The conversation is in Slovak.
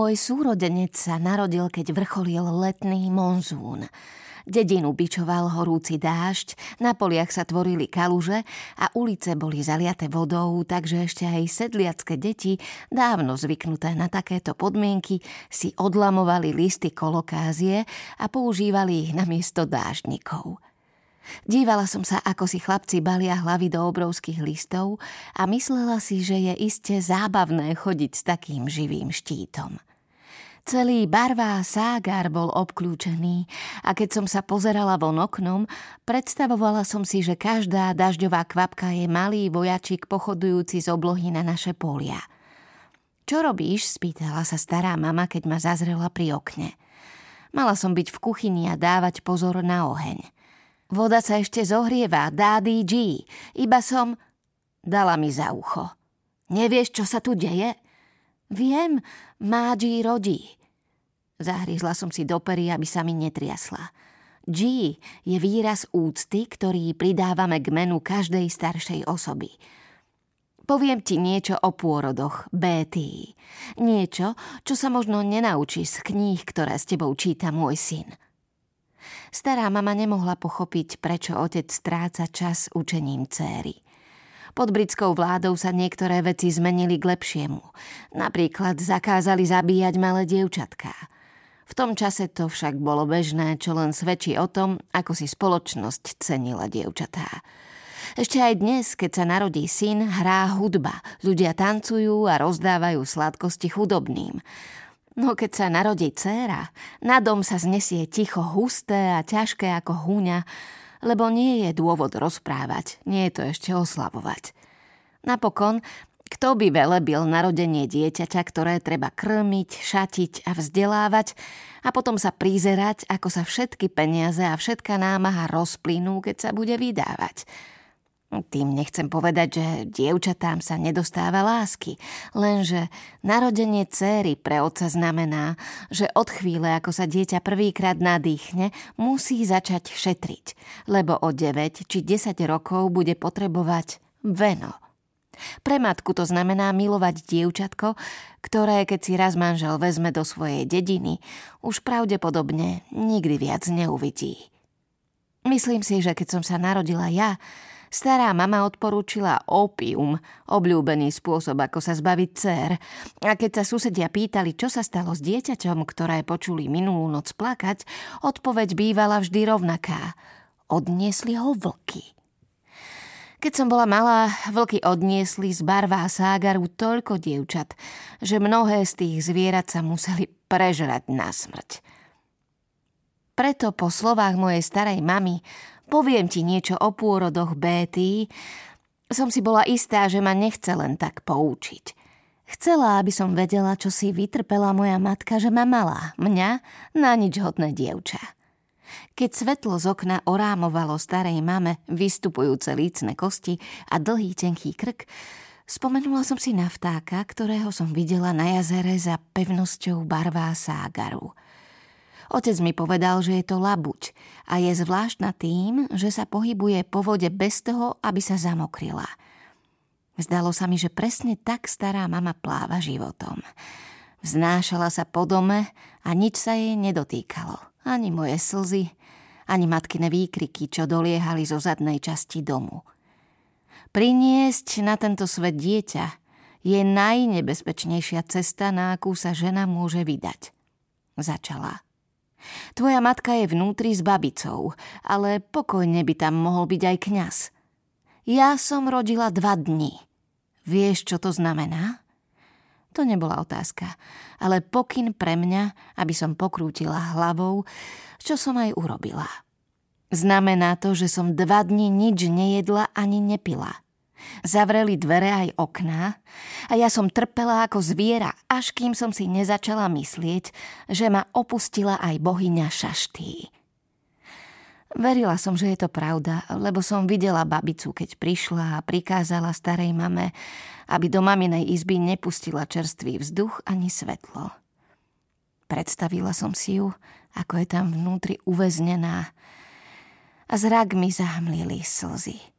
Môj súrodenec sa narodil, keď vrcholil letný monzún. Dedinu bičoval horúci dážď, na poliach sa tvorili kaluže a ulice boli zaliate vodou, takže ešte aj sedliacké deti, dávno zvyknuté na takéto podmienky, si odlamovali listy kolokázie a používali ich na miesto dáždnikov. Dívala som sa, ako si chlapci balia hlavy do obrovských listov a myslela si, že je iste zábavné chodiť s takým živým štítom. Celý barvá ságár bol obklúčený a keď som sa pozerala von oknom, predstavovala som si, že každá dažďová kvapka je malý vojačik pochodujúci z oblohy na naše polia. Čo robíš? spýtala sa stará mama, keď ma zazrela pri okne. Mala som byť v kuchyni a dávať pozor na oheň. Voda sa ešte zohrieva, dády G. Iba som... Dala mi za ucho. Nevieš, čo sa tu deje? Viem, Mági rodí. Zahryzla som si do pery, aby sa mi netriasla. G je výraz úcty, ktorý pridávame k menu každej staršej osoby. Poviem ti niečo o pôrodoch, Betty. Niečo, čo sa možno nenaučíš z kníh, ktoré s tebou číta môj syn. Stará mama nemohla pochopiť, prečo otec stráca čas učením céry. Pod britskou vládou sa niektoré veci zmenili k lepšiemu. Napríklad zakázali zabíjať malé dievčatká. V tom čase to však bolo bežné, čo len svedčí o tom, ako si spoločnosť cenila dievčatá. Ešte aj dnes, keď sa narodí syn, hrá hudba. Ľudia tancujú a rozdávajú sladkosti chudobným. No keď sa narodí dcéra, na dom sa znesie ticho husté a ťažké ako húňa, lebo nie je dôvod rozprávať, nie je to ešte oslavovať. Napokon, kto by velebil narodenie dieťaťa, ktoré treba krmiť, šatiť a vzdelávať a potom sa prizerať, ako sa všetky peniaze a všetká námaha rozplynú, keď sa bude vydávať – tým nechcem povedať, že dievčatám sa nedostáva lásky, lenže narodenie céry pre otca znamená, že od chvíle, ako sa dieťa prvýkrát nadýchne, musí začať šetriť, lebo o 9 či 10 rokov bude potrebovať veno. Pre matku to znamená milovať dievčatko, ktoré, keď si raz manžel vezme do svojej dediny, už pravdepodobne nikdy viac neuvidí. Myslím si, že keď som sa narodila ja, Stará mama odporúčila opium, obľúbený spôsob, ako sa zbaviť dcer. A keď sa susedia pýtali, čo sa stalo s dieťaťom, ktoré počuli minulú noc plakať, odpoveď bývala vždy rovnaká. Odniesli ho vlky. Keď som bola malá, vlky odniesli z barvá ságaru toľko dievčat, že mnohé z tých zvierat sa museli prežrať na smrť. Preto po slovách mojej starej mamy poviem ti niečo o pôrodoch Béty, som si bola istá, že ma nechce len tak poučiť. Chcela, aby som vedela, čo si vytrpela moja matka, že ma mala, mňa, na nič hodné dievča. Keď svetlo z okna orámovalo starej mame vystupujúce lícne kosti a dlhý tenký krk, spomenula som si na vtáka, ktorého som videla na jazere za pevnosťou barvá ságaru – Otec mi povedal, že je to labuť a je zvláštna tým, že sa pohybuje po vode bez toho, aby sa zamokrila. Zdalo sa mi, že presne tak stará mama pláva životom. Vznášala sa po dome a nič sa jej nedotýkalo. Ani moje slzy, ani matkine výkriky, čo doliehali zo zadnej časti domu. Priniesť na tento svet dieťa je najnebezpečnejšia cesta, na akú sa žena môže vydať. Začala. Tvoja matka je vnútri s babicou, ale pokojne by tam mohol byť aj kňaz. Ja som rodila dva dni. Vieš, čo to znamená? To nebola otázka, ale pokyn pre mňa, aby som pokrútila hlavou, čo som aj urobila. Znamená to, že som dva dni nič nejedla ani nepila. Zavreli dvere aj okná a ja som trpela ako zviera, až kým som si nezačala myslieť, že ma opustila aj bohyňa Šaštý. Verila som, že je to pravda, lebo som videla babicu, keď prišla a prikázala starej mame, aby do maminej izby nepustila čerstvý vzduch ani svetlo. Predstavila som si ju, ako je tam vnútri uväznená a zrak mi zahmlili slzy.